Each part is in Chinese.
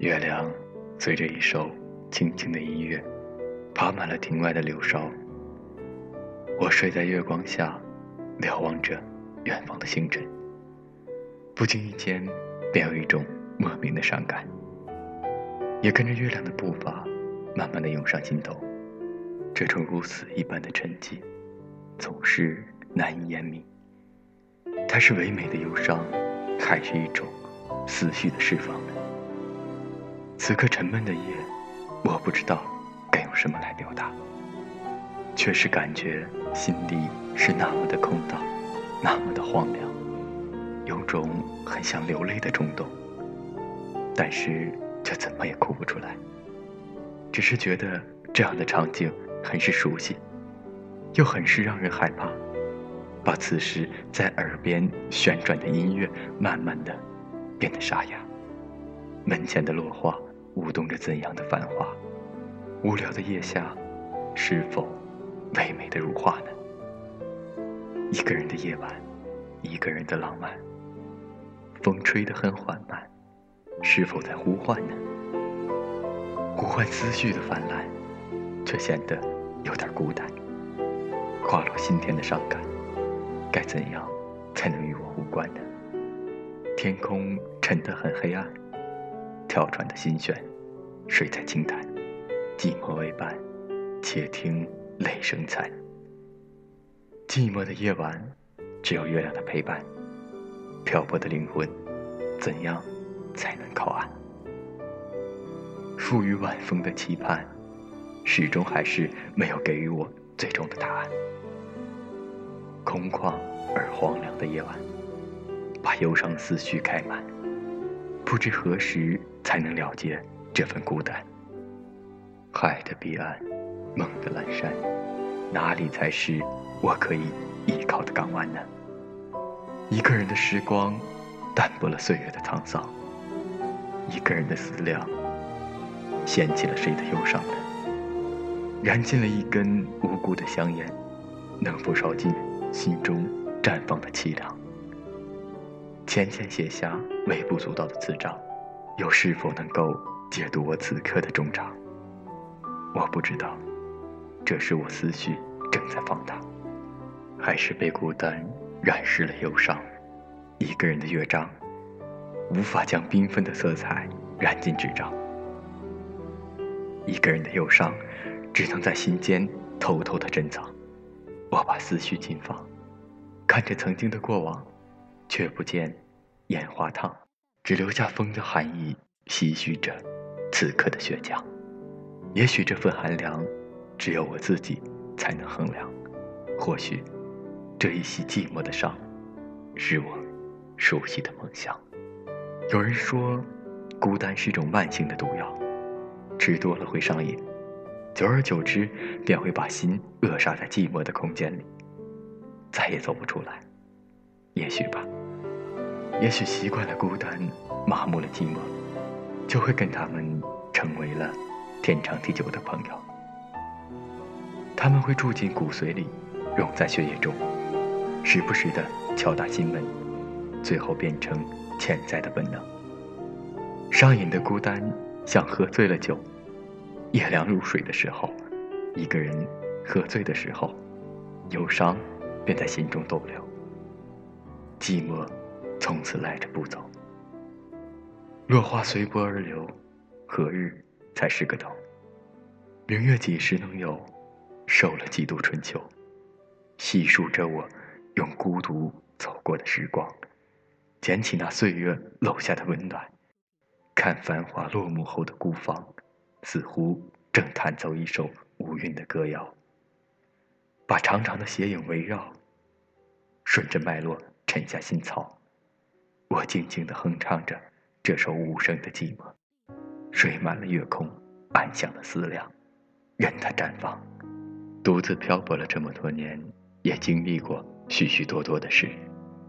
月亮随着一首轻轻的音乐，爬满了庭外的柳梢。我睡在月光下，瞭望着远方的星辰，不经意间便有一种莫名的伤感，也跟着月亮的步伐，慢慢的涌上心头。这种如此一般的沉寂，总是难以言明。它是唯美的忧伤，还是一种思绪的释放？此刻沉闷的夜，我不知道该用什么来表达，却是感觉心里是那么的空荡，那么的荒凉，有种很想流泪的冲动，但是却怎么也哭不出来，只是觉得这样的场景很是熟悉，又很是让人害怕，把此时在耳边旋转的音乐慢慢的变得沙哑，门前的落花。舞动着怎样的繁华？无聊的夜下，是否唯美的如画呢？一个人的夜晚，一个人的浪漫。风吹得很缓慢，是否在呼唤呢？呼唤思绪的泛滥，却显得有点孤单。跨落心田的伤感，该怎样才能与我无关呢？天空沉得很黑暗。跳船的心弦，睡在轻潭，寂寞为伴，且听雷声残。寂寞的夜晚，只有月亮的陪伴。漂泊的灵魂，怎样才能靠岸？赋予晚风的期盼，始终还是没有给予我最终的答案。空旷而荒凉的夜晚，把忧伤思绪开满。不知何时才能了结这份孤单。海的彼岸，梦的阑珊，哪里才是我可以依靠的港湾呢？一个人的时光，淡薄了岁月的沧桑。一个人的思量，掀起了谁的忧伤呢？燃尽了一根无辜的香烟，能否烧尽心中绽放的凄凉？浅浅写下微不足道的字章，又是否能够解读我此刻的衷肠？我不知道，这是我思绪正在放大，还是被孤单染湿了忧伤？一个人的乐章，无法将缤纷的色彩染进纸张。一个人的忧伤，只能在心间偷偷的珍藏。我把思绪紧放，看着曾经的过往。却不见烟花烫，只留下风的寒意，唏嘘着此刻的倔强。也许这份寒凉，只有我自己才能衡量。或许这一袭寂寞的伤，是我熟悉的梦想。有人说，孤单是一种慢性的毒药，吃多了会上瘾，久而久之便会把心扼杀在寂寞的空间里，再也走不出来。也许吧。也许习惯了孤单，麻木了寂寞，就会跟他们成为了天长地久的朋友。他们会住进骨髓里，融在血液中，时不时的敲打心门，最后变成潜在的本能。上瘾的孤单，像喝醉了酒，夜凉如水的时候，一个人喝醉的时候，忧伤便在心中逗留，寂寞。从此赖着不走。落花随波而流，何日才是个头？明月几时能有？受了几度春秋？细数着我用孤独走过的时光，捡起那岁月漏下的温暖，看繁华落幕后的孤芳，似乎正弹奏一首无韵的歌谣，把长长的斜影围绕，顺着脉络沉下心草。我静静地哼唱着这首无声的寂寞，睡满了月空，暗香的思量，任它绽放。独自漂泊了这么多年，也经历过许许多多的事，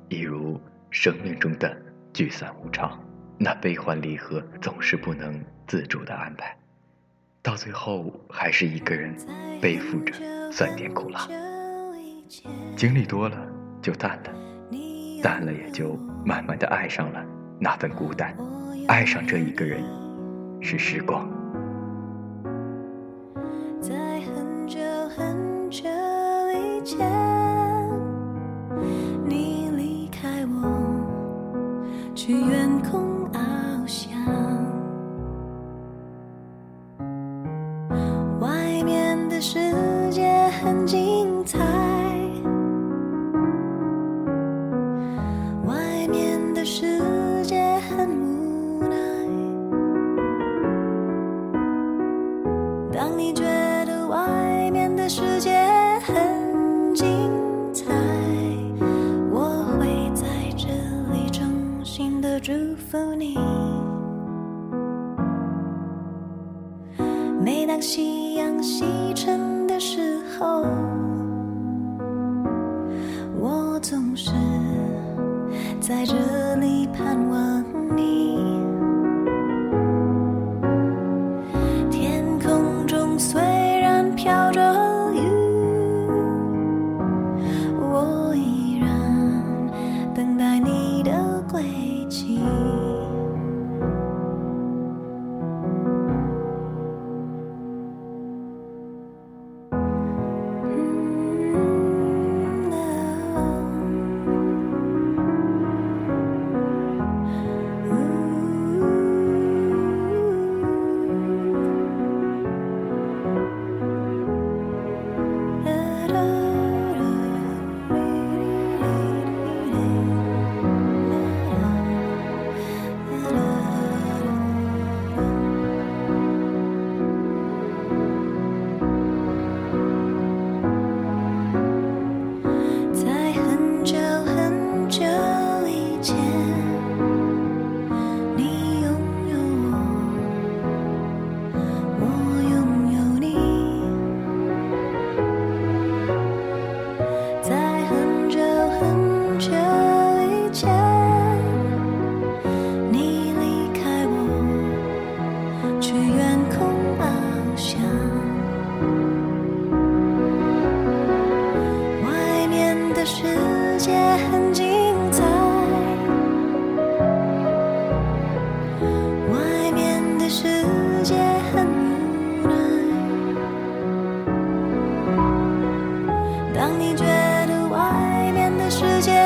一如生命中的聚散无常，那悲欢离合总是不能自主的安排，到最后还是一个人背负着酸甜苦辣。经历多了就淡了。淡了，也就慢慢的爱上了那份孤单。爱上这一个人是时光。你，每当夕阳西沉的时候，我总是在这。当你觉得外面的世界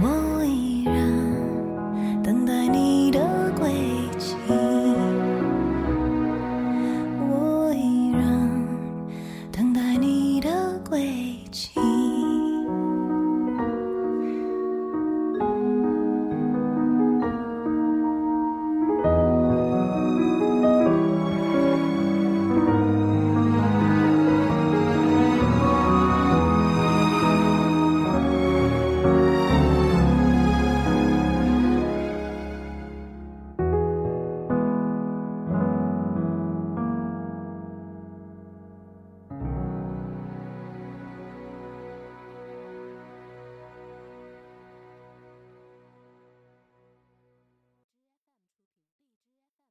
我。